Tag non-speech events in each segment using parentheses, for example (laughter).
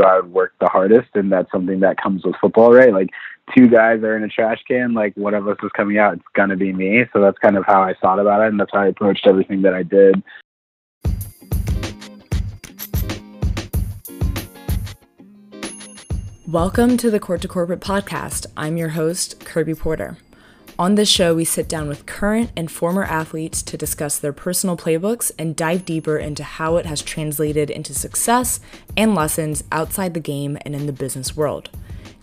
I would work the hardest, and that's something that comes with football, right? Like two guys are in a trash can, like one of us is coming out, it's gonna be me. So that's kind of how I thought about it, and that's how I approached everything that I did. Welcome to the Court to Corporate podcast. I'm your host, Kirby Porter. On this show, we sit down with current and former athletes to discuss their personal playbooks and dive deeper into how it has translated into success and lessons outside the game and in the business world.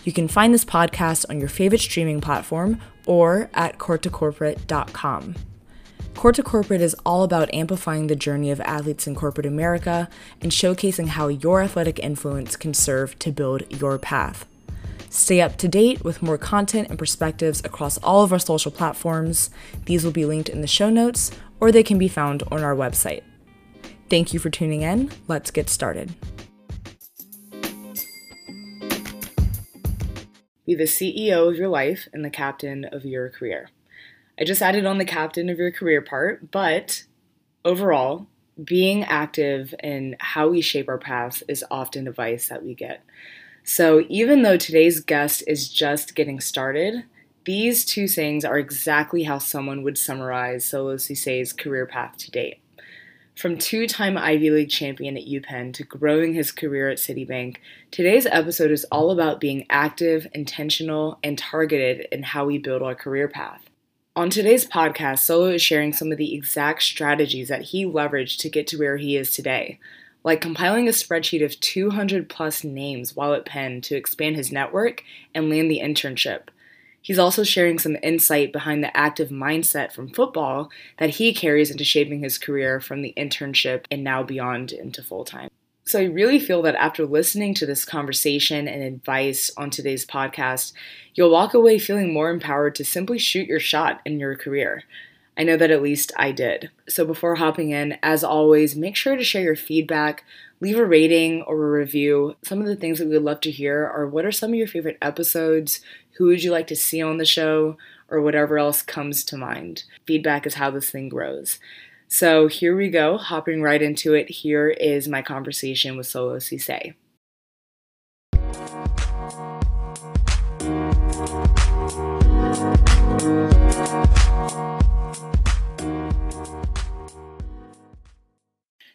You can find this podcast on your favorite streaming platform or at courttocorporate.com. Court to Corporate is all about amplifying the journey of athletes in corporate America and showcasing how your athletic influence can serve to build your path. Stay up to date with more content and perspectives across all of our social platforms. These will be linked in the show notes or they can be found on our website. Thank you for tuning in. Let's get started. Be the CEO of your life and the captain of your career. I just added on the captain of your career part, but overall, being active in how we shape our paths is often advice that we get. So, even though today's guest is just getting started, these two sayings are exactly how someone would summarize Solo Ceesay's career path to date. From two time Ivy League champion at UPenn to growing his career at Citibank, today's episode is all about being active, intentional, and targeted in how we build our career path. On today's podcast, Solo is sharing some of the exact strategies that he leveraged to get to where he is today, like compiling a spreadsheet of 200 plus names while at Penn to expand his network and land the internship. He's also sharing some insight behind the active mindset from football that he carries into shaping his career from the internship and now beyond into full time. So I really feel that after listening to this conversation and advice on today's podcast, you'll walk away feeling more empowered to simply shoot your shot in your career. I know that at least I did. So before hopping in, as always, make sure to share your feedback, leave a rating or a review. Some of the things that we would love to hear are what are some of your favorite episodes? Who would you like to see on the show? Or whatever else comes to mind. Feedback is how this thing grows. So here we go, hopping right into it. Here is my conversation with Solo Ceesay.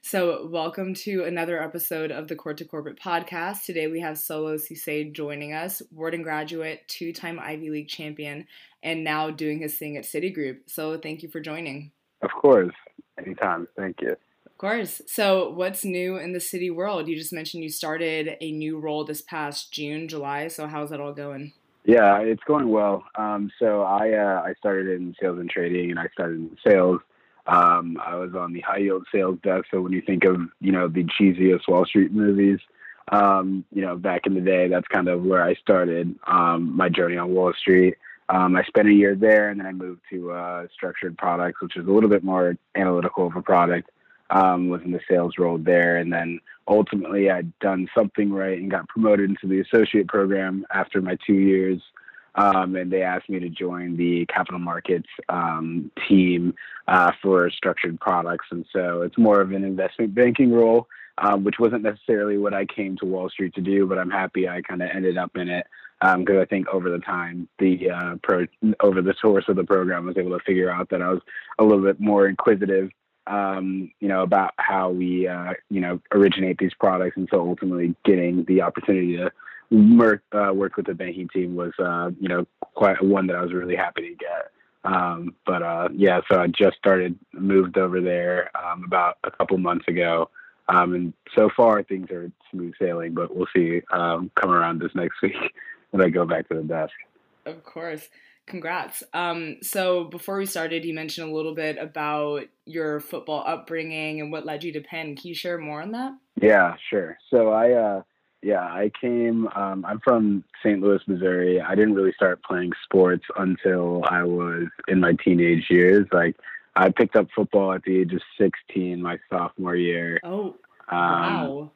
So, welcome to another episode of the Court to Corporate podcast. Today we have Solo Ceesay joining us, Wharton graduate, two time Ivy League champion, and now doing his thing at Citigroup. So, thank you for joining. Of course, anytime. Thank you. Of course. So, what's new in the Citi world? You just mentioned you started a new role this past June, July. So, how's that all going? Yeah, it's going well. Um, so I uh, I started in sales and trading, and I started in sales um, I was on the high yield sales desk. So when you think of, you know, the cheesiest Wall Street movies, um, you know, back in the day, that's kind of where I started um, my journey on Wall Street. Um, I spent a year there and then I moved to uh, structured products, which is a little bit more analytical of a product. Um, was in the sales role there. And then ultimately, I'd done something right and got promoted into the associate program after my two years um, and they asked me to join the capital markets um, team uh, for structured products. And so it's more of an investment banking role, um, which wasn't necessarily what I came to Wall Street to do, but I'm happy I kind of ended up in it because um, I think over the time, the uh, pro over the course of the program, I was able to figure out that I was a little bit more inquisitive um, you know, about how we, uh, you know, originate these products. And so ultimately getting the opportunity to work uh, work with the banking team was uh, you know quite one that I was really happy to get. Um, but uh, yeah, so I just started moved over there um, about a couple months ago, um, and so far things are smooth sailing. But we'll see um, come around this next (laughs) week when I go back to the desk. Of course. Congrats. Um, so before we started, you mentioned a little bit about your football upbringing and what led you to Penn. Can you share more on that? Yeah, sure. So I uh, yeah, I came. Um, I'm from St. Louis, Missouri. I didn't really start playing sports until I was in my teenage years. Like, I picked up football at the age of 16, my sophomore year. Oh, um, wow.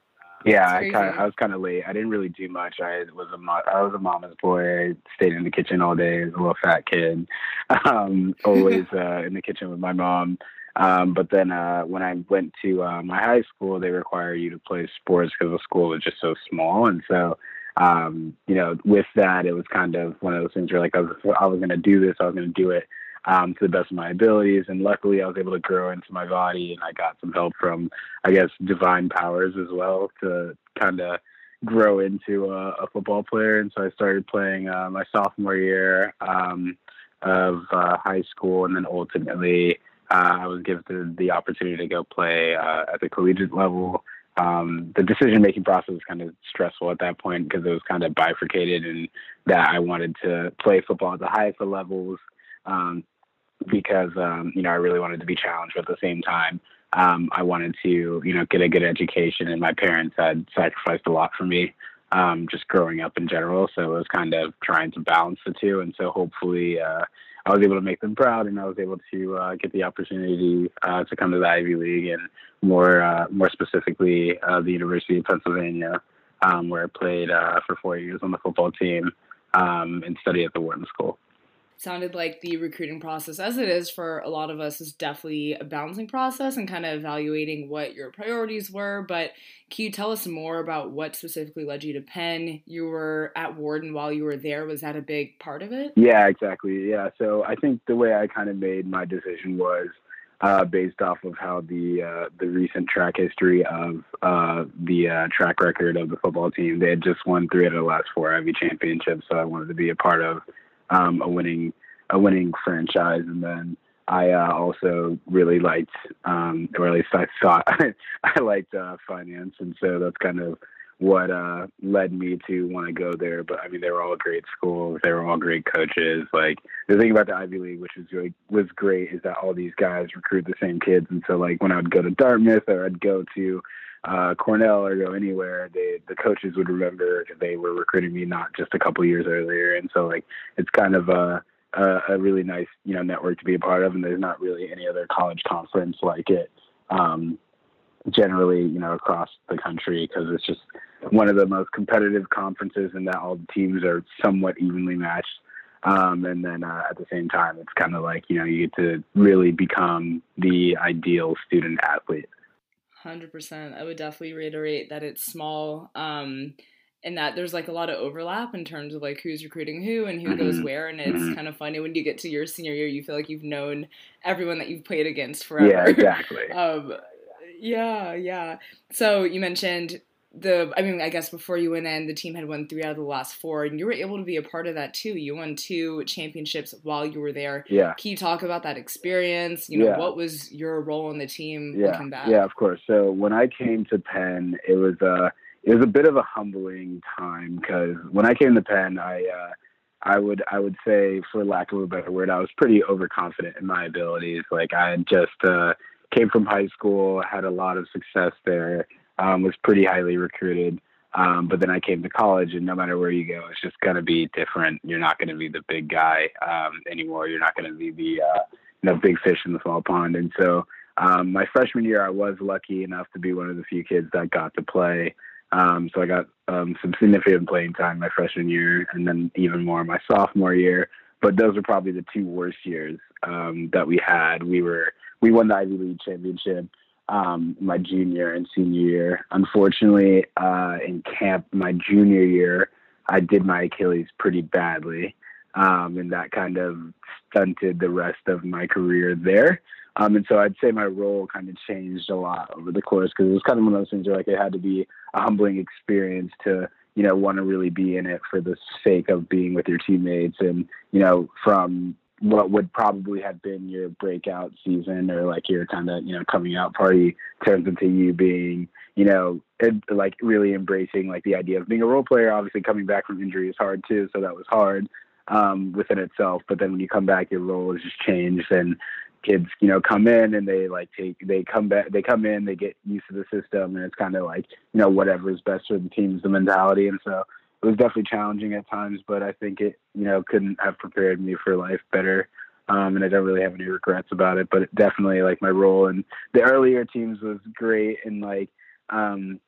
Yeah, I kinda, I was kind of late. I didn't really do much. I was a mo- I was a mama's boy. I stayed in the kitchen all day. as a little fat kid, (laughs) um, always uh, in the kitchen with my mom. Um, but then uh, when I went to uh, my high school, they require you to play sports because the school was just so small, and so um, you know, with that, it was kind of one of those things where like I was, I was going to do this, I was going to do it um, to the best of my abilities. And luckily, I was able to grow into my body, and I got some help from, I guess, divine powers as well to kind of grow into a, a, football player. And so I started playing uh, my sophomore year um, of uh, high school, and then ultimately, I was given the opportunity to go play uh, at the collegiate level. Um, the decision making process was kind of stressful at that point because it was kind of bifurcated and that I wanted to play football at the highest levels um, because um, you know I really wanted to be challenged but at the same time um, I wanted to you know get a good education and my parents had sacrificed a lot for me um, just growing up in general. So it was kind of trying to balance the two. And so hopefully uh, I was able to make them proud, and I was able to uh, get the opportunity uh, to come to the Ivy League, and more uh, more specifically, uh, the University of Pennsylvania, um, where I played uh, for four years on the football team um, and studied at the Wharton School sounded like the recruiting process, as it is for a lot of us, is definitely a balancing process and kind of evaluating what your priorities were. But can you tell us more about what specifically led you to Penn? You were at Wharton while you were there. Was that a big part of it? Yeah, exactly. Yeah. So I think the way I kind of made my decision was uh, based off of how the uh, the recent track history of uh, the uh, track record of the football team. They had just won three out of the last four Ivy championships, so I wanted to be a part of um, a winning a winning franchise. And then I uh, also really liked, um, or at least I thought (laughs) I liked uh, finance, and so that's kind of what uh, led me to want to go there. But I mean, they were all great schools. They were all great coaches. Like the thing about the Ivy League, which was really was great, is that all these guys recruit the same kids. And so, like when I would go to Dartmouth or I'd go to uh, Cornell or go anywhere, they the coaches would remember they were recruiting me not just a couple years earlier, and so like it's kind of a, a a really nice you know network to be a part of, and there's not really any other college conference like it. Um, generally, you know, across the country because it's just one of the most competitive conferences, and that all the teams are somewhat evenly matched. Um, and then uh, at the same time, it's kind of like you know you get to really become the ideal student athlete. Hundred percent. I would definitely reiterate that it's small, um, and that there's like a lot of overlap in terms of like who's recruiting who and who mm-hmm. goes where, and it's mm-hmm. kind of funny when you get to your senior year, you feel like you've known everyone that you've played against forever. Yeah, exactly. (laughs) um, yeah, yeah. So you mentioned the I mean, I guess before you went in, the team had won three out of the last four, and you were able to be a part of that too. You won two championships while you were there. Yeah. Can you talk about that experience? You know, yeah. what was your role in the team yeah. looking back? Yeah, of course. So when I came to Penn, it was uh it was a bit of a humbling time because when I came to Penn, I uh I would I would say, for lack of a better word, I was pretty overconfident in my abilities. Like I had just uh, came from high school, had a lot of success there, um, was pretty highly recruited. Um, but then I came to college, and no matter where you go, it's just going to be different. You're not going to be the big guy um, anymore. You're not going to be the uh, you know big fish in the small pond. And so um, my freshman year, I was lucky enough to be one of the few kids that got to play. Um, so I got um, some significant playing time my freshman year, and then even more my sophomore year. But those were probably the two worst years um, that we had. We were we won the Ivy League championship um, my junior and senior year. Unfortunately, uh, in camp my junior year, I did my Achilles pretty badly, um, and that kind of stunted the rest of my career there. Um, and so I'd say my role kind of changed a lot over the course because it was kind of one of those things where like it had to be a humbling experience to you know want to really be in it for the sake of being with your teammates and you know from what would probably have been your breakout season or like your kind of you know coming out party turns into you being you know like really embracing like the idea of being a role player. Obviously coming back from injury is hard too so that was hard um, within itself. But then when you come back your role has just changed and kids you know come in and they like take they come back they come in they get used to the system and it's kind of like you know whatever is best for the team is the mentality. And so it was definitely challenging at times, but I think it, you know, couldn't have prepared me for life better. Um, and I don't really have any regrets about it, but it definitely like my role in the earlier teams was great. And like, um,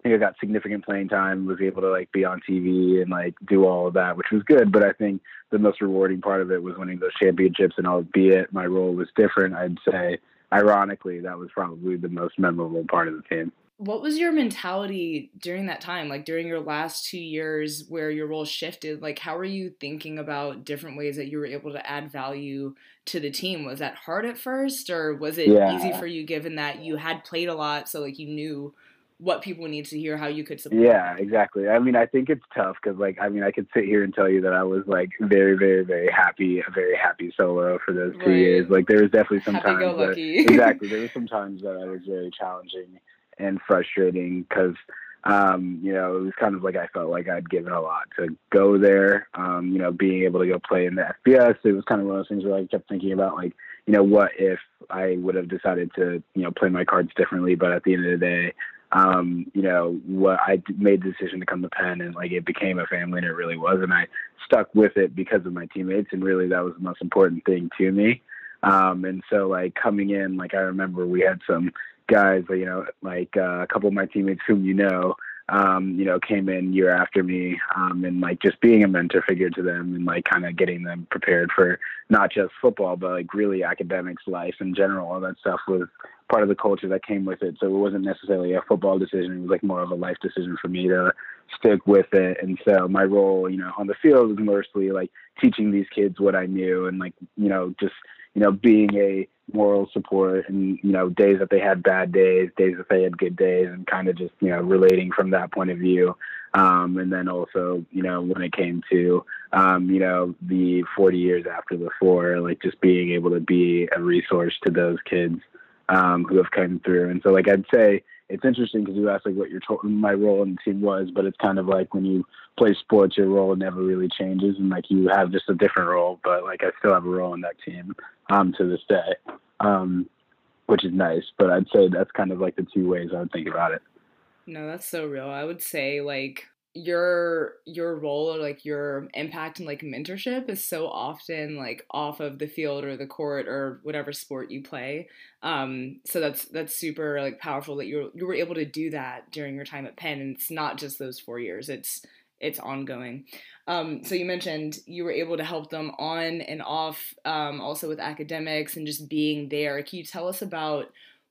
I think I got significant playing time, was able to like be on TV and like do all of that, which was good. But I think the most rewarding part of it was winning those championships. And albeit my role was different, I'd say ironically, that was probably the most memorable part of the team. What was your mentality during that time? Like during your last two years where your role shifted, like how were you thinking about different ways that you were able to add value to the team? Was that hard at first or was it yeah. easy for you given that you had played a lot so like you knew what people need to hear, how you could support. Yeah, exactly. I mean, I think it's tough because, like, I mean, I could sit here and tell you that I was like very, very, very happy, a very happy solo for those two right. years. Like, there was definitely some happy times that, exactly. There were (laughs) some times that I was very challenging and frustrating because. Um, you know, it was kind of like I felt like I'd given a lot to go there. Um, you know, being able to go play in the FBS, it was kind of one of those things where I kept thinking about like, you know, what if I would have decided to, you know, play my cards differently, but at the end of the day, um, you know, what I made the decision to come to Penn and like it became a family and it really was. And I stuck with it because of my teammates. And really that was the most important thing to me. Um, and so like coming in, like I remember we had some guys, you know, like uh, a couple of my teammates whom you know, um, you know, came in year after me, um, and like just being a mentor figure to them and like kind of getting them prepared for not just football, but like really academics, life in general. All that stuff was part of the culture that came with it. So it wasn't necessarily a football decision. It was like more of a life decision for me to stick with it. And so my role, you know, on the field was mostly like teaching these kids what I knew and like, you know, just, you know, being a moral support and you know days that they had bad days days that they had good days and kind of just you know relating from that point of view. Um, and then also you know when it came to um, you know the 40 years after the four like just being able to be a resource to those kids um, who have come through. And so like i'd say it's interesting because you asked like what your to- my role in the team was, but it's kind of like when you play sports, your role never really changes, and like you have just a different role, but like I still have a role in that team um, to this day, um, which is nice. But I'd say that's kind of like the two ways I would think about it. No, that's so real. I would say like your your role or like your impact and like mentorship is so often like off of the field or the court or whatever sport you play um so that's that's super like powerful that you you were able to do that during your time at penn and it's not just those four years it's it's ongoing um so you mentioned you were able to help them on and off um also with academics and just being there can you tell us about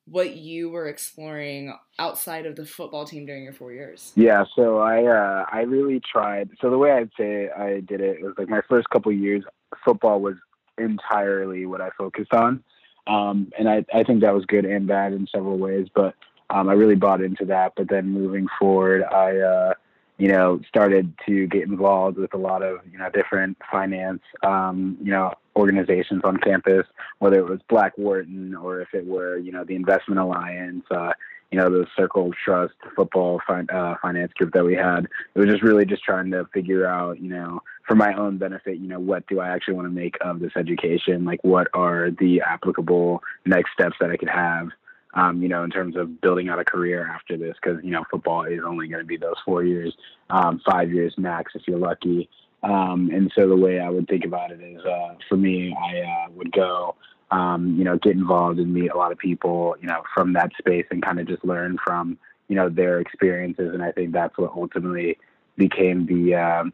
what you were exploring outside of the football team during your four years. Yeah, so I uh, I really tried. So the way I'd say I did it was like my first couple years, football was entirely what I focused on, um, and I I think that was good and bad in several ways. But um, I really bought into that. But then moving forward, I uh, you know, started to get involved with a lot of, you know, different finance, um, you know, organizations on campus, whether it was Black Wharton or if it were, you know, the Investment Alliance, uh, you know, the Circle Trust football fin- uh, finance group that we had. It was just really just trying to figure out, you know, for my own benefit, you know, what do I actually want to make of this education? Like, what are the applicable next steps that I could have? Um, you know, in terms of building out a career after this, because you know, football is only going to be those four years, um, five years max if you're lucky. Um, and so the way I would think about it is, uh, for me, I uh, would go, um, you know, get involved and meet a lot of people, you know, from that space and kind of just learn from, you know, their experiences. And I think that's what ultimately became the um,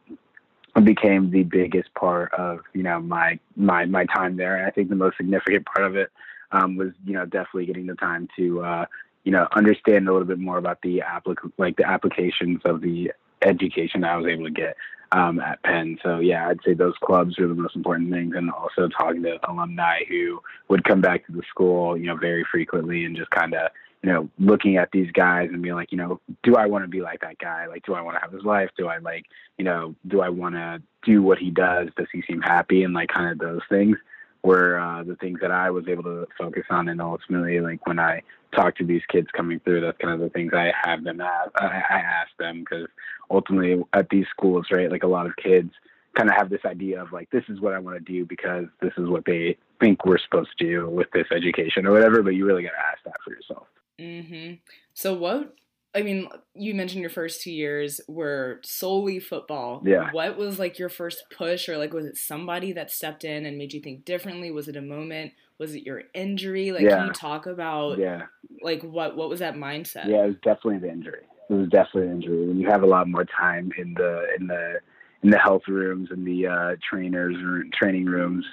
became the biggest part of you know my my my time there. And I think the most significant part of it um, was you know definitely getting the time to uh, you know understand a little bit more about the applic- like the applications of the education I was able to get um, at Penn. So yeah, I'd say those clubs are the most important things, and also talking to alumni who would come back to the school, you know, very frequently, and just kind of you know looking at these guys and being like, you know, do I want to be like that guy? Like, do I want to have his life? Do I like, you know, do I want to do what he does? Does he seem happy? And like kind of those things were uh, the things that I was able to focus on. And ultimately, like when I talk to these kids coming through, that's kind of the things I have them ask. I, ask them because ultimately at these schools, right, like a lot of kids kind of have this idea of like, this is what I want to do because this is what they think we're supposed to do with this education or whatever. But you really got to ask that for yourself. Mm-hmm. So what I mean, you mentioned your first two years were solely football. Yeah. What was like your first push, or like was it somebody that stepped in and made you think differently? Was it a moment? Was it your injury? Like, yeah. can you talk about? Yeah. Like, what what was that mindset? Yeah, it was definitely the injury. It was definitely an injury. When you have a lot more time in the in the in the health rooms and the uh, trainers training rooms,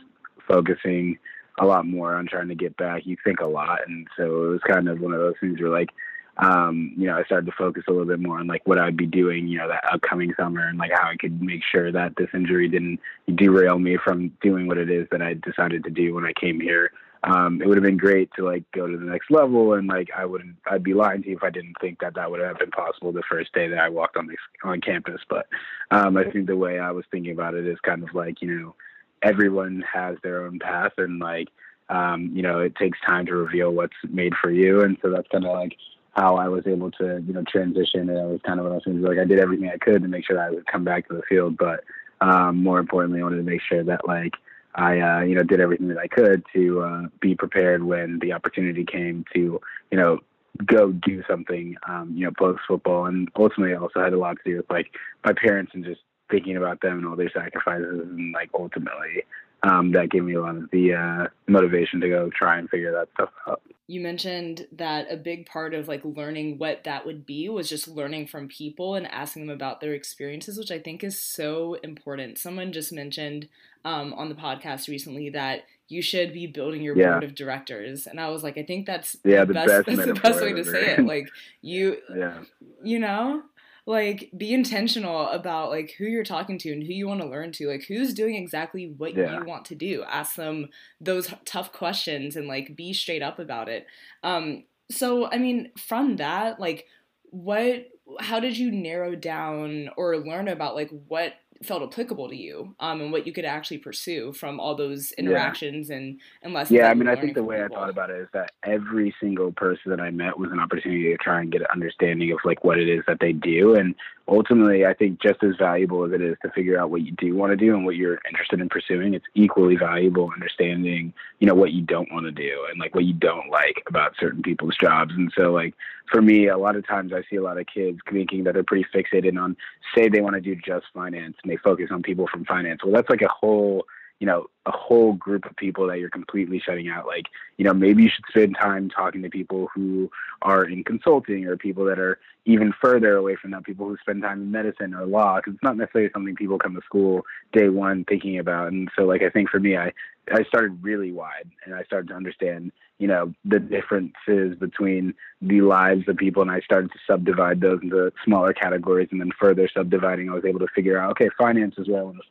focusing a lot more on trying to get back. You think a lot, and so it was kind of one of those things where like um, you know, I started to focus a little bit more on like what I'd be doing, you know, that upcoming summer and like how I could make sure that this injury didn't derail me from doing what it is that I decided to do when I came here. Um, it would have been great to like go to the next level and like I wouldn't, I'd be lying to you if I didn't think that that would have been possible the first day that I walked on this, on campus. But um, I think the way I was thinking about it is kind of like, you know, everyone has their own path and like, um, you know, it takes time to reveal what's made for you. And so that's kind of like, how I was able to, you know, transition. And it was kind of one of those things like I did everything I could to make sure that I would come back to the field. But um, more importantly, I wanted to make sure that like I, uh, you know, did everything that I could to uh, be prepared when the opportunity came to, you know, go do something, um, you know, post football. And ultimately, also had a lot to do with like my parents and just thinking about them and all their sacrifices. And like ultimately, um, that gave me a lot of the uh, motivation to go try and figure that stuff out you mentioned that a big part of like learning what that would be was just learning from people and asking them about their experiences which i think is so important. Someone just mentioned um, on the podcast recently that you should be building your yeah. board of directors and i was like i think that's yeah the, the best, best that's the best way to say it. Like you (laughs) yeah. you know like be intentional about like who you're talking to and who you want to learn to like who's doing exactly what yeah. you want to do ask them those tough questions and like be straight up about it um so i mean from that like what how did you narrow down or learn about like what felt applicable to you um, and what you could actually pursue from all those interactions yeah. and, and lessons. Yeah, I mean, I think the way people. I thought about it is that every single person that I met was an opportunity to try and get an understanding of like what it is that they do. And ultimately, I think just as valuable as it is to figure out what you do want to do and what you're interested in pursuing, it's equally valuable understanding, you know, what you don't want to do and like what you don't like about certain people's jobs. And so, like, for me, a lot of times I see a lot of kids thinking that they're pretty fixated on, say, they want to do just finance and they focus on people from finance. Well, that's like a whole you know a whole group of people that you're completely shutting out. Like you know maybe you should spend time talking to people who are in consulting or people that are even further away from that people who spend time in medicine or law because it's not necessarily something people come to school day one thinking about. And so like i think for me i i started really wide and i started to understand you know the differences between the lives of people and i started to subdivide those into smaller categories and then further subdividing. I was able to figure out okay finance is where i want to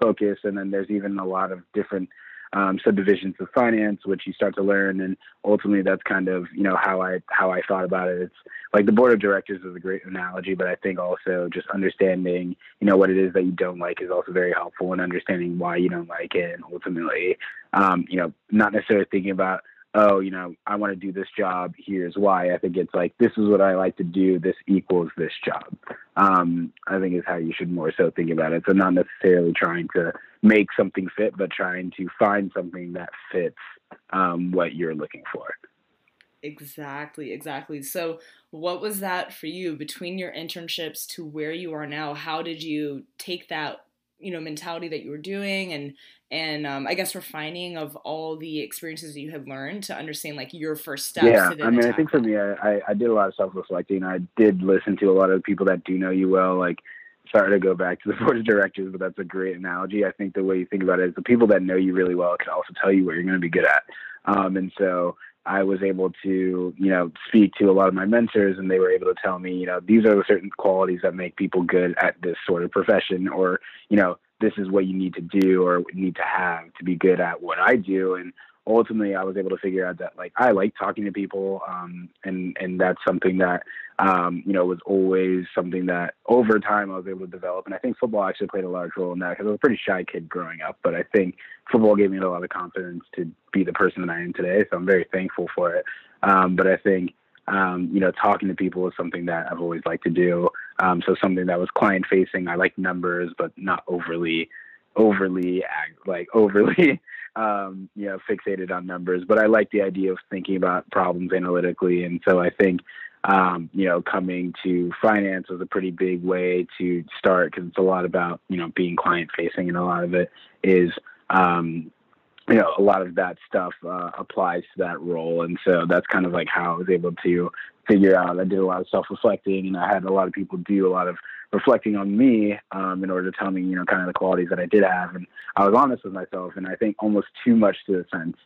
focus. And then there's even a lot of different um, subdivisions of finance, which you start to learn. And ultimately, that's kind of you know how I how I thought about it. It's like the board of directors is a great analogy, but I think also just understanding you know what it is that you don't like is also very helpful in understanding why you don't like it, and ultimately, um, you know, not necessarily thinking about oh, you know, I want to do this job. Here's why. I think it's like this is what I like to do. This equals this job. Um, I think is how you should more so think about it. So not necessarily trying to make something fit, but trying to find something that fits um, what you're looking for. Exactly, exactly. So, what was that for you between your internships to where you are now? How did you take that you know mentality that you were doing and and um, I guess refining of all the experiences that you had learned to understand like your first steps. Yeah, I mean, I think for me, I, I did a lot of self reflecting. I did listen to a lot of people that do know you well. Like, sorry to go back to the (laughs) board of directors, but that's a great analogy. I think the way you think about it is the people that know you really well can also tell you what you're going to be good at. Um, and so I was able to, you know, speak to a lot of my mentors and they were able to tell me, you know, these are the certain qualities that make people good at this sort of profession or, you know, this is what you need to do or need to have to be good at what I do. And ultimately I was able to figure out that like I like talking to people, um, and and that's something that um, you know was always something that over time I was able to develop. And I think football actually played a large role in that because I was a pretty shy kid growing up, but I think football gave me a lot of confidence to be the person that I am today. So I'm very thankful for it. Um, but I think um, you know, talking to people is something that I've always liked to do. Um, so something that was client facing. I like numbers, but not overly, overly like overly, (laughs) um, you know, fixated on numbers. But I like the idea of thinking about problems analytically, and so I think. Um, you know, coming to finance was a pretty big way to start because it's a lot about, you know, being client facing and a lot of it is, um, you know, a lot of that stuff uh, applies to that role. And so that's kind of like how I was able to figure out. I did a lot of self reflecting and I had a lot of people do a lot of reflecting on me um, in order to tell me, you know, kind of the qualities that I did have. And I was honest with myself. And I think almost too much to the sense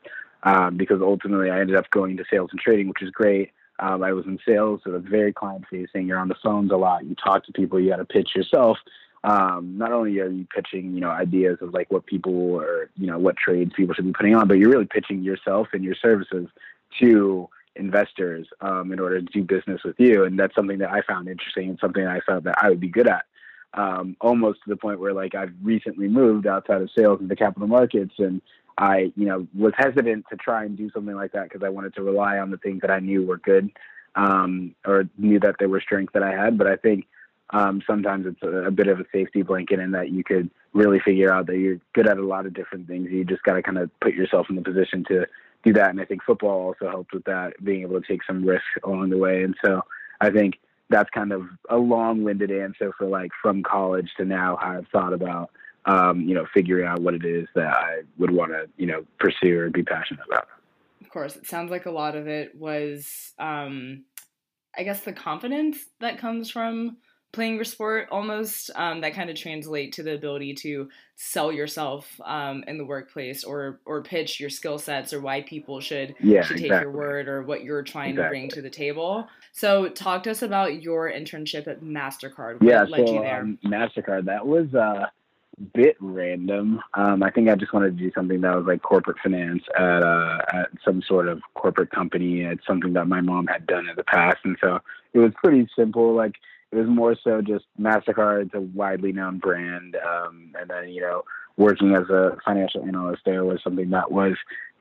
um, because ultimately I ended up going to sales and trading, which is great. Um, I was in sales, so it's very client facing. You're on the phones a lot. You talk to people. You got to pitch yourself. Um, not only are you pitching, you know, ideas of like what people or you know what trades people should be putting on, but you're really pitching yourself and your services to investors um, in order to do business with you. And that's something that I found interesting and something I felt that I would be good at. Um, almost to the point where like I've recently moved outside of sales into capital markets and I, you know, was hesitant to try and do something like that because I wanted to rely on the things that I knew were good um, or knew that there were strengths that I had. But I think um, sometimes it's a, a, bit of a safety blanket in that you could really figure out that you're good at a lot of different things. You just got to kind of put yourself in the position to do that. And I think football also helped with that, being able to take some risks along the way. And so I think that's kind of a long-winded answer for like from college to now how I've thought about um, you know, figuring out what it is that I would want to, you know, pursue or be passionate about. Of course, it sounds like a lot of it was, um, I guess, the confidence that comes from playing your sport almost um, that kind of translate to the ability to sell yourself um, in the workplace or or pitch your skill sets or why people should yeah, should take exactly. your word or what you're trying exactly. to bring to the table. So talk to us about your internship at Mastercard. What yeah, so um, Mastercard that was a bit random. Um, I think I just wanted to do something that was like corporate finance at uh, at some sort of corporate company. It's something that my mom had done in the past, and so it was pretty simple. Like it was more so just Mastercard. It's a widely known brand, um, and then you know working as a financial analyst there was something that was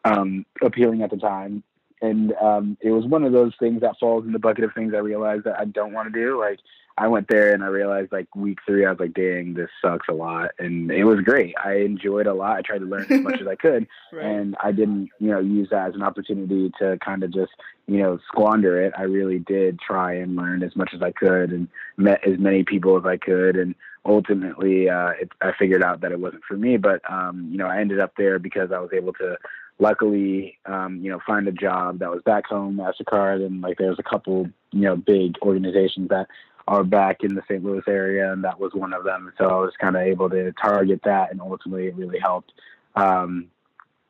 um, appealing at the time. And um, it was one of those things that falls in the bucket of things I realized that I don't want to do. Like I went there and I realized like week three, I was like, dang, this sucks a lot. And it was great. I enjoyed a lot. I tried to learn as much as I (laughs) could. Right. And I didn't, you know, use that as an opportunity to kind of just, you know, squander it. I really did try and learn as much as I could and met as many people as I could. And ultimately, uh, it, I figured out that it wasn't for me. But, um, you know, I ended up there because I was able to luckily, um, you know, find a job that was back home, MasterCard, and like there's a couple, you know, big organizations that are back in the St. Louis area, and that was one of them. So I was kind of able to target that, and ultimately it really helped um,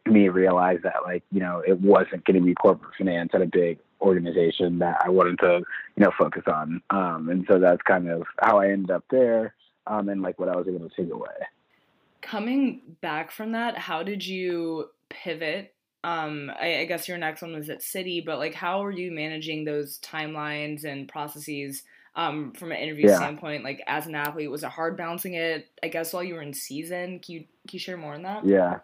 me realize that, like, you know, it wasn't going to be corporate finance at a big organization that I wanted to, you know, focus on. Um, and so that's kind of how I ended up there, um, and like what I was able to take away. Coming back from that, how did you pivot um I, I, guess your next one was at Citi but like how are you managing those timelines and processes um, from an interview yeah. standpoint, like as an athlete, was it hard balancing it? I guess while you were in season, can you can you share more on that? Yeah,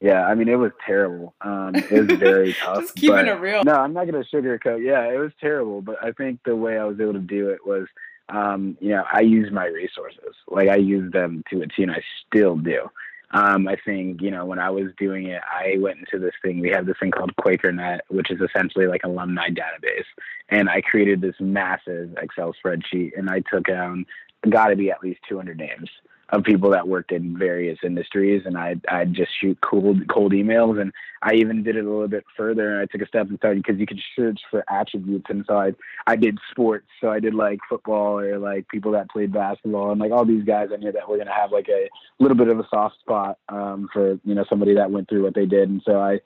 yeah. I mean, it was terrible. Um, it was very (laughs) tough. Just keeping it real. No, I'm not gonna sugarcoat. Yeah, it was terrible, but I think the way I was able to do it was, um, you know, I used my resources. Like I used them to a T, and I still do. Um, I think, you know, when I was doing it, I went into this thing. We have this thing called QuakerNet, which is essentially like alumni database. And I created this massive Excel spreadsheet and I took down, got to be at least 200 names of people that worked in various industries, and I'd, I'd just shoot cold cold emails, and I even did it a little bit further. I took a step and started because you could search for attributes, and so I I did sports, so I did like football or like people that played basketball, and like all these guys I knew that were gonna have like a little bit of a soft spot um, for you know somebody that went through what they did, and so I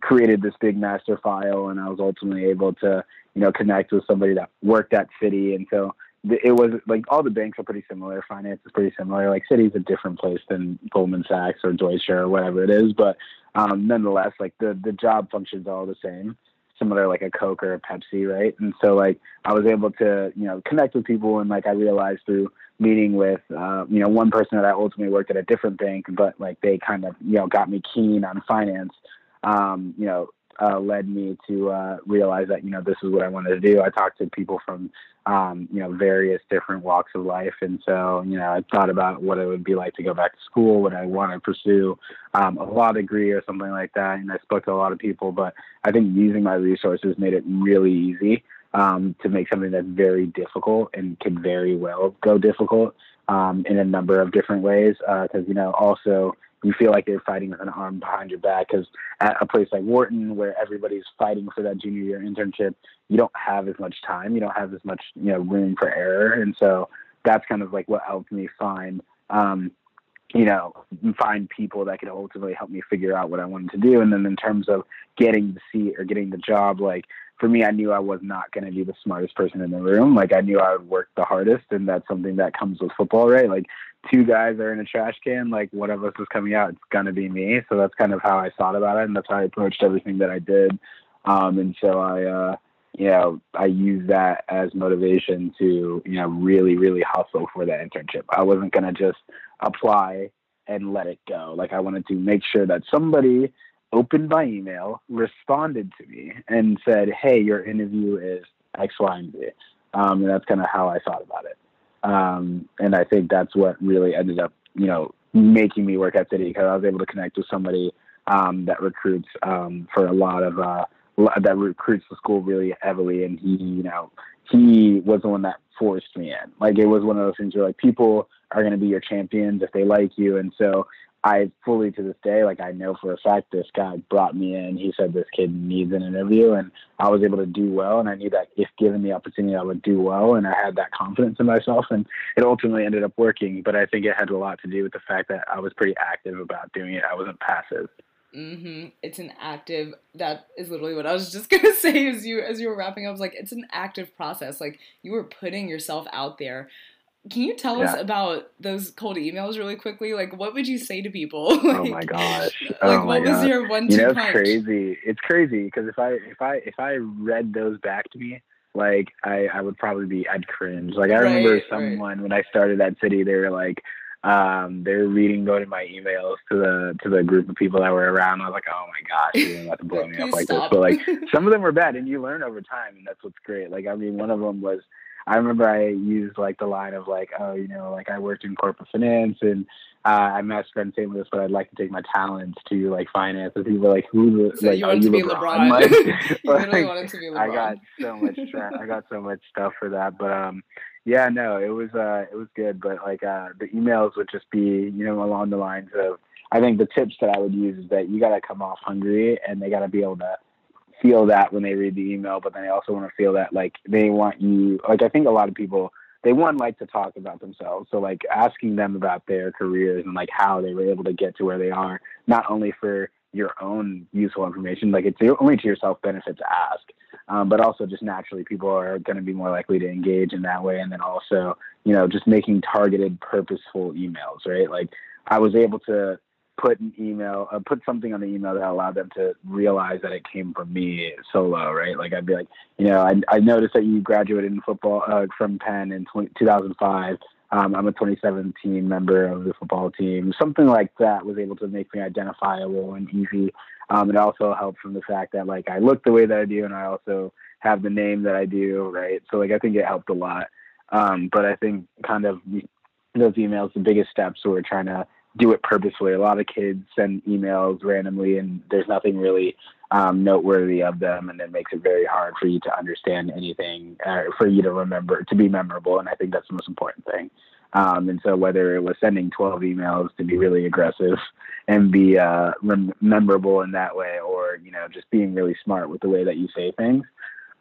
created this big master file, and I was ultimately able to you know connect with somebody that worked at Citi. and so it was like all the banks are pretty similar. Finance is pretty similar. Like Citi's a different place than Goldman Sachs or Deutsche or whatever it is, but um, nonetheless, like the the job functions all the same, similar like a Coke or a Pepsi, right? And so like I was able to you know connect with people, and like I realized through meeting with uh, you know one person that I ultimately worked at a different bank, but like they kind of you know got me keen on finance. Um, you know, uh, led me to uh, realize that you know this is what I wanted to do. I talked to people from um, you know various different walks of life, and so you know I thought about what it would be like to go back to school, what I want to pursue, um, a law degree or something like that. And I spoke to a lot of people, but I think using my resources made it really easy um, to make something that's very difficult and can very well go difficult um, in a number of different ways. Because uh, you know also you feel like you're fighting with an arm behind your back because at a place like Wharton, where everybody's fighting for that junior year internship, you don't have as much time, you don't have as much you know room for error, and so that's kind of like what helped me find um, you know, find people that could ultimately help me figure out what I wanted to do. And then in terms of getting the seat or getting the job, like for me, I knew I was not going to be the smartest person in the room. Like I knew I would work the hardest, and that's something that comes with football, right? Like two guys are in a trash can, like one of us is coming out, it's going to be me. So that's kind of how I thought about it, and that's how I approached everything that I did. Um, and so I, uh, you know, I use that as motivation to, you know, really, really hustle for that internship. I wasn't going to just apply and let it go. Like I wanted to make sure that somebody opened my email, responded to me, and said, "Hey, your interview is X, Y, and Z." Um, and that's kind of how I thought about it. Um, and I think that's what really ended up, you know, making me work at Citi because I was able to connect with somebody um, that recruits um, for a lot of uh, that recruits the school really heavily, and he, you know, he was the one that forced me in. Like it was one of those things where like people are going to be your champions if they like you, and so I fully to this day, like I know for a fact this guy brought me in. He said this kid needs an interview, and I was able to do well. And I knew that if given the opportunity, I would do well. And I had that confidence in myself, and it ultimately ended up working. But I think it had a lot to do with the fact that I was pretty active about doing it. I wasn't passive. Mm-hmm. It's an active. That is literally what I was (laughs) just gonna say as you as you were wrapping up. I was like, it's an active process. Like you were putting yourself out there. Can you tell yeah. us about those cold emails really quickly? Like, what would you say to people? like, oh my (laughs) gosh! like, oh what was your one? You know, it's punch? crazy. It's crazy because if I if I if I read those back to me, like I I would probably be I'd cringe. Like I right, remember someone right. when I started that Citi, they were like, um, they were reading going to my emails to the to the group of people that were around. I was like, oh my gosh, you're about to blow (laughs) me up like stop. this. But like (laughs) some of them were bad, and you learn over time, and that's what's great. Like I mean, one of them was. I remember I used like the line of like, oh, you know, like I worked in corporate finance and uh, I'm not spend St. Louis, but I'd like to take my talents to like finance. And people were like, who, so like, you are you LeBron? LeBron. Like, (laughs) you (laughs) literally wanted to be LeBron. I got so much, I got so much stuff for that. But um, yeah, no, it was uh, it was good, but like uh, the emails would just be, you know, along the lines of. I think the tips that I would use is that you got to come off hungry, and they got to be able to feel that when they read the email, but then they also want to feel that like they want you. Like I think a lot of people they one like to talk about themselves, so like asking them about their careers and like how they were able to get to where they are, not only for your own useful information. Like it's only to yourself benefit to ask, um, but also just naturally people are going to be more likely to engage in that way. And then also, you know, just making targeted, purposeful emails, right? Like I was able to put an email, uh, put something on the email that allowed them to realize that it came from me solo, right? Like I'd be like, you know, I, I noticed that you graduated in football uh, from Penn in 20, 2005. Um, I'm a 2017 member of the football team. Something like that was able to make me identifiable and easy. Um, it also helped from the fact that like I look the way that I do, and I also have the name that I do, right? So like I think it helped a lot. Um, but I think kind of those emails, the biggest steps were trying to do it purposefully. A lot of kids send emails randomly, and there's nothing really um, noteworthy of them, and it makes it very hard for you to understand anything, uh, for you to remember, to be memorable. And I think that's the most important thing. Um, and so, whether it was sending 12 emails to be really aggressive and be uh, rem- memorable in that way, or you know, just being really smart with the way that you say things,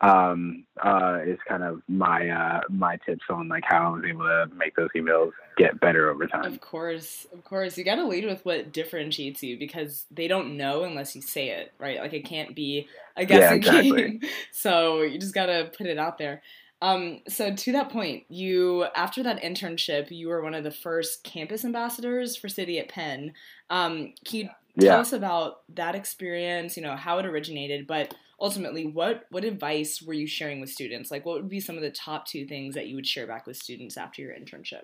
um, uh, is kind of my uh, my tips on like how I was able to make those emails get better over time. Of course, of course, you got to lead with what differentiates you because they don't know unless you say it, right? Like it can't be a guessing (laughs) yeah, exactly. game. So you just got to put it out there. Um, so to that point, you after that internship, you were one of the first campus ambassadors for Citi at Penn. Um, can you tell us about that experience? You know how it originated, but ultimately, what what advice were you sharing with students? Like, what would be some of the top two things that you would share back with students after your internship?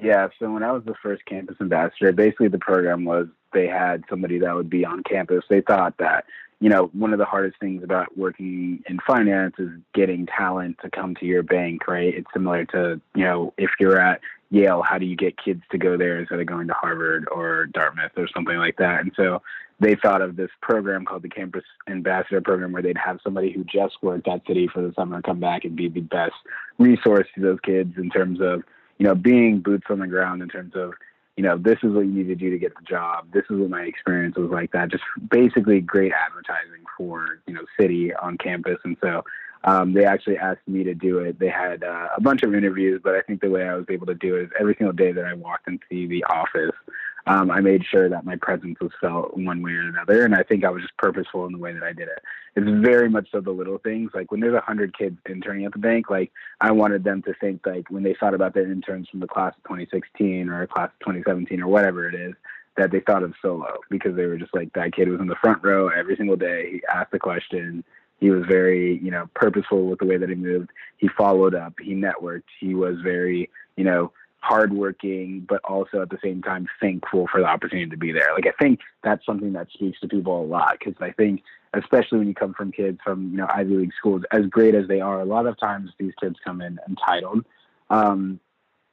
Yeah, so when I was the first campus ambassador, basically the program was they had somebody that would be on campus. They thought that, you know, one of the hardest things about working in finance is getting talent to come to your bank, right? It's similar to, you know, if you're at Yale, how do you get kids to go there instead of going to Harvard or Dartmouth or something like that? And so they thought of this program called the Campus Ambassador Program, where they'd have somebody who just worked at Citi for the summer come back and be the best resource to those kids in terms of, you know, being boots on the ground in terms of, you know, this is what you need to do to get the job. This is what my experience was like that. Just basically great advertising for, you know, Citi on campus. And so um, they actually asked me to do it. They had uh, a bunch of interviews, but I think the way I was able to do it is every single day that I walked into the office, um, I made sure that my presence was felt one way or another. And I think I was just purposeful in the way that I did it. It's very much so the little things. Like when there's a hundred kids interning at the bank, like I wanted them to think like when they thought about their interns from the class of 2016 or class of 2017 or whatever it is, that they thought of solo because they were just like that kid was in the front row every single day. He asked the question. He was very, you know, purposeful with the way that he moved. He followed up. He networked. He was very, you know, hardworking, but also at the same time thankful for the opportunity to be there. Like I think that's something that speaks to people a lot because I think, especially when you come from kids from you know Ivy League schools, as great as they are, a lot of times these kids come in entitled. Um,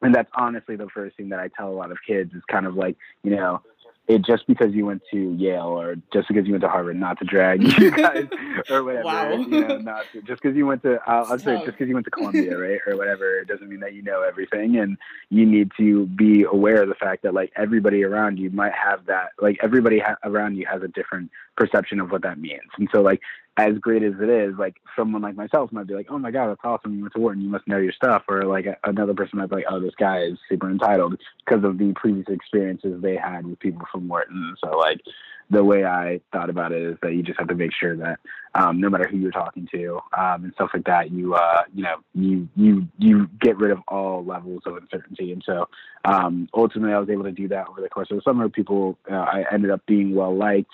and that's honestly the first thing that I tell a lot of kids is kind of like, you know, it just because you went to Yale or just because you went to Harvard, not to drag you (laughs) guys (laughs) or whatever. Wow. You know, not to, just because you went to I'll, I'll say just because you went to Columbia, right, or whatever, it doesn't mean that you know everything. And you need to be aware of the fact that like everybody around you might have that, like everybody ha- around you has a different perception of what that means. And so like as great as it is, like someone like myself might be like, oh my god, that's awesome. You went to Wharton, you must know your stuff. Or like another person might be like, oh, this guy is super entitled because of the previous experiences they had with people from Wharton. So like the way I thought about it is that you just have to make sure that um, no matter who you're talking to um, and stuff like that, you uh, you know you you you get rid of all levels of uncertainty. And so um, ultimately, I was able to do that over the course of the summer. People, uh, I ended up being well liked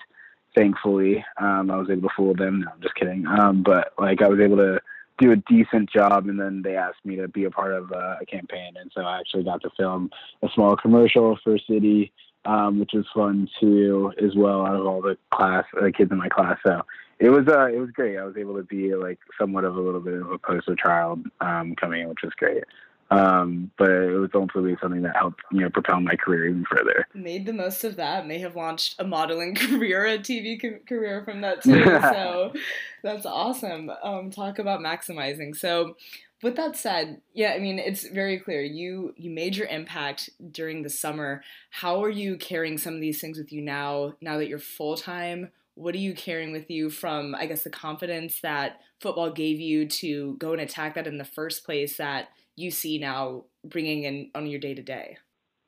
thankfully. Um, I was able to fool them. No, I'm just kidding. Um, but like I was able to do a decent job, and then they asked me to be a part of uh, a campaign, and so I actually got to film a small commercial for Citi, um, which was fun too, as well. Out of all the class, the kids in my class, so it was uh, it was great. I was able to be like somewhat of a little bit of a poster child um, coming in, which was great. Um, but it was ultimately something that helped, you know, propel my career even further. Made the most of that. May have launched a modeling (laughs) career, a TV co- career from that (laughs) too. so that's awesome. Um, talk about maximizing. So, with that said, yeah, I mean, it's very clear. You you made your impact during the summer. How are you carrying some of these things with you now? Now that you're full time, what are you carrying with you from, I guess, the confidence that football gave you to go and attack that in the first place? That you see now bringing in on your day to day?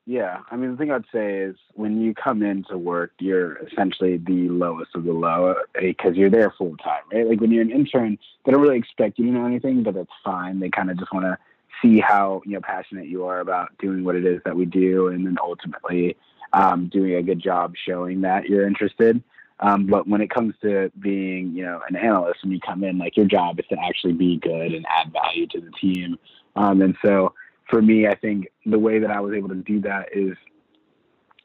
Yeah, I mean, the thing I'd say is when you come into work, you're essentially the lowest of the low because you're there full time, right? Like when you're an intern, they don't really expect you to know anything, but that's fine. They kind of just want to see how you know passionate you are about doing what it is that we do, and then ultimately um, doing a good job showing that you're interested. Um, but when it comes to being, you know, an analyst, when you come in, like your job is to actually be good and add value to the team. Um, and so for me, I think the way that I was able to do that is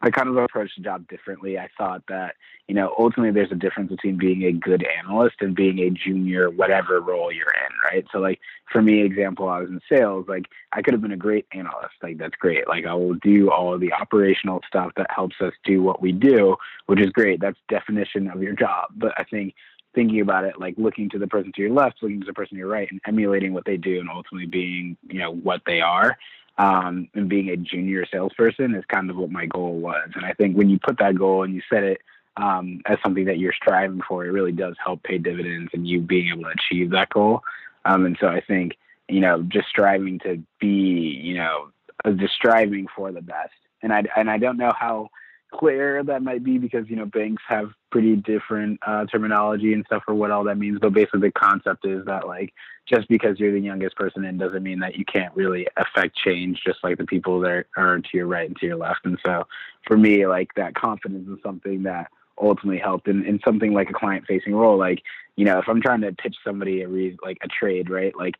I kind of approached the job differently. I thought that, you know, ultimately there's a difference between being a good analyst and being a junior, whatever role you're in, right? So, like, for me, example, I was in sales. Like, I could have been a great analyst. Like, that's great. Like, I will do all of the operational stuff that helps us do what we do, which is great. That's definition of your job. But I think thinking about it like looking to the person to your left, looking to the person to your right, and emulating what they do, and ultimately being you know what they are. Um, and being a junior salesperson is kind of what my goal was. And I think when you put that goal and you set it um, as something that you're striving for, it really does help pay dividends and you being able to achieve that goal. Um, and so I think, you know, just striving to be, you know, just striving for the best. And I, and I don't know how clear that might be because you know banks have pretty different uh, terminology and stuff for what all that means. But basically, the concept is that like just because you're the youngest person in doesn't mean that you can't really affect change, just like the people that are to your right and to your left. And so, for me, like that confidence is something that ultimately helped in, in something like a client facing role. Like you know, if I'm trying to pitch somebody a re- like a trade, right, like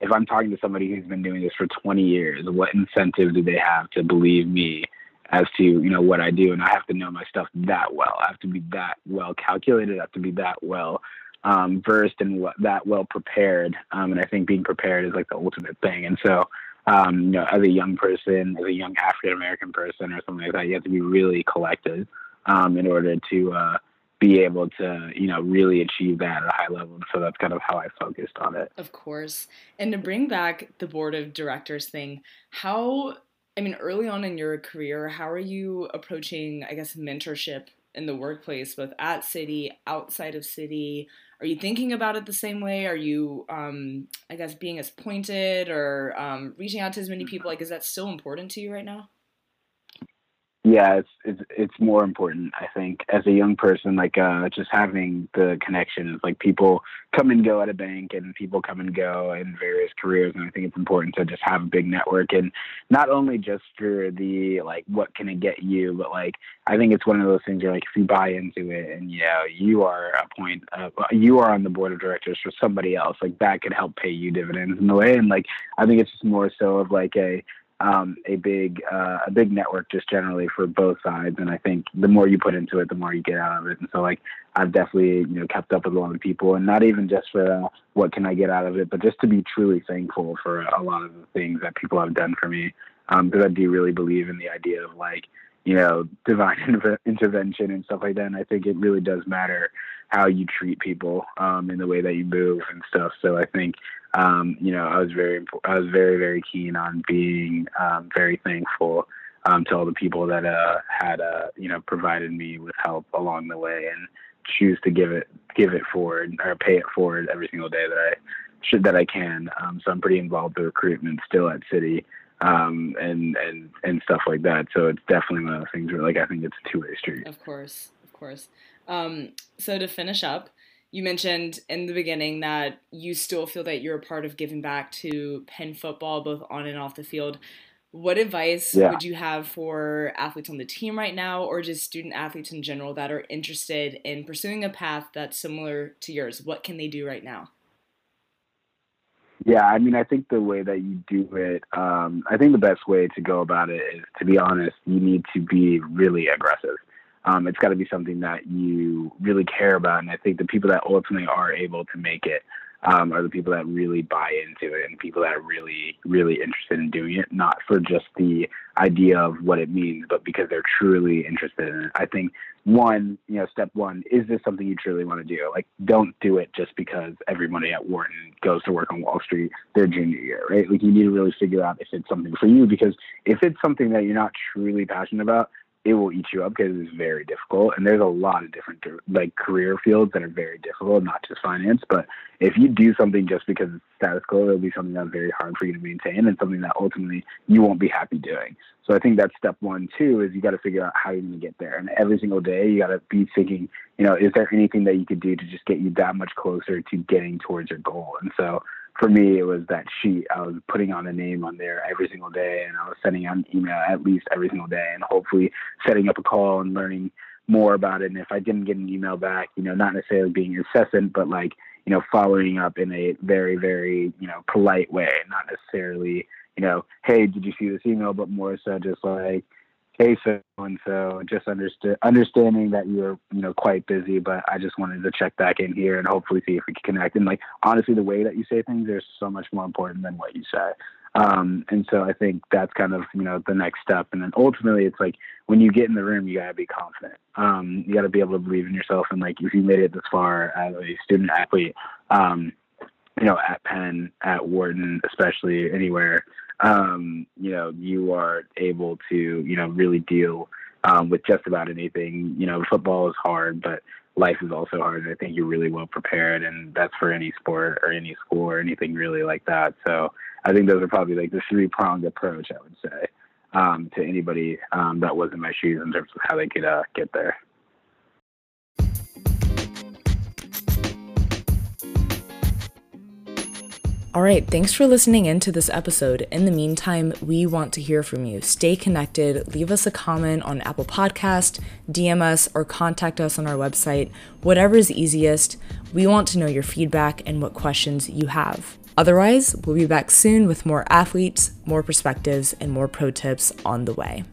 if I'm talking to somebody who's been doing this for 20 years, what incentive do they have to believe me as to you know what I do, and I have to know my stuff that well. I have to be that well calculated. I have to be that well um, versed and what, that well prepared. Um, and I think being prepared is like the ultimate thing. And so, um, you know, as a young person, as a young African American person or something like that, you have to be really collected um, in order to uh, be able to, you know, really achieve that at a high level. And so that's kind of how I focused on it. Of course. And to bring back the board of directors thing, how I mean, early on in your career, how are you approaching, I guess, mentorship in the workplace, both at Citi, outside of Citi? Are you thinking about it the same way? Are you, um, I guess, being as pointed or um, reaching out to as many people? Like, is that still important to you right now? Yeah it's it's it's more important i think as a young person like uh just having the connections like people come and go at a bank and people come and go in various careers and i think it's important to just have a big network. And not only just for the like what can it get you but like i think it's one of those things where like if you buy into it and you know you are a point of, you are on the board of directors for somebody else like that could help pay you dividends in a way. And like i think it's just more so of like a um, a big uh, a big network just generally for both sides. And I think the more you put into it, the more you get out of it. And so like I've definitely you know kept up with a lot of people, and not even just for uh, what can I get out of it, but just to be truly thankful for a lot of the things that people have done for me. Because um, I do really believe in the idea of like you know (laughs) divine intervention and stuff like that. And I think it really does matter how you treat people um, in the way that you move and stuff. So I think um, you know, I was very, I was very, very keen on being um, very thankful um, to all the people that uh, had, uh, you know, provided me with help along the way, and choose to give it, give it forward or pay it forward every single day that I should that I can. Um, so I'm pretty involved with recruitment still at Citi. Um, and and and stuff like that. So it's definitely one of the things where like I think it's a two way street. Of course, of course. Um, so to finish up, you mentioned in the beginning that you still feel that you're a part of giving back to Penn football, both on and off the field. What advice yeah. would you have for athletes on the team right now, or just student athletes in general that are interested in pursuing a path that's similar to yours? What can they do right now? Yeah, I mean, I think the way that you do it, um, I think the best way to go about it is, to be honest, you need to be really aggressive um, it's got to be something that you really care about. And I think the people that ultimately are able to make it um, are the people that really buy into it and people that are really, really interested in doing it, not for just the idea of what it means, but because they're truly interested in it. I think one, you know, step one, is this something you truly want to do? Like, don't do it just because everybody at Wharton goes to work on Wall Street their junior year, right? Like, you need to really figure out if it's something for you because if it's something that you're not truly passionate about, it will eat you up because it's very difficult. And there's a lot of different like career fields that are very difficult, not just finance. But if you do something just because it's status quo, it'll be something that's very hard for you to maintain and something that ultimately you won't be happy doing. So I think that's step one. Two is you got to figure out how you're going to get there. And every single day you got to be thinking, you know, is there anything that you could do to just get you that much closer to getting towards your goal? And so for me, it was that sheet. I was putting on a name on there every single day, and I was sending out an email at least every single day, and hopefully setting up a call and learning more about it. And if I didn't get an email back, you know, not necessarily being incessant, but like, you know, following up in a very, very, you know, polite way, not necessarily, you know, hey, did you see this email? But more so just like, hey so and so just understood understanding that you're you know quite busy but i just wanted to check back in here and hopefully see if we can connect. And like honestly the way that you say things are so much more important than what you say. Um, and so i think that's kind of you know the next step. And then ultimately it's like when you get in the room you got to be confident. Um, you got to be able to believe in yourself. And like if you made it this far as a student athlete um, you know at penn at wharton especially anywhere um, you know, you are able to, you know, really deal um, with just about anything. You know, football is hard, but life is also hard. I think you're really well prepared, and that's for any sport or any school or anything really like that. So I think those are probably like the three pronged approach I would say um, to anybody um, that was in my shoes in terms of how they could uh, get there. All right, thanks for listening in to this episode. In the meantime, we want to hear from you. Stay connected, leave us a comment on Apple Podcast, DM us, or contact us on our website. Whatever is easiest. We want to know your feedback and what questions you have. Otherwise, we'll be back soon with more athletes, more perspectives, and more pro tips on the way.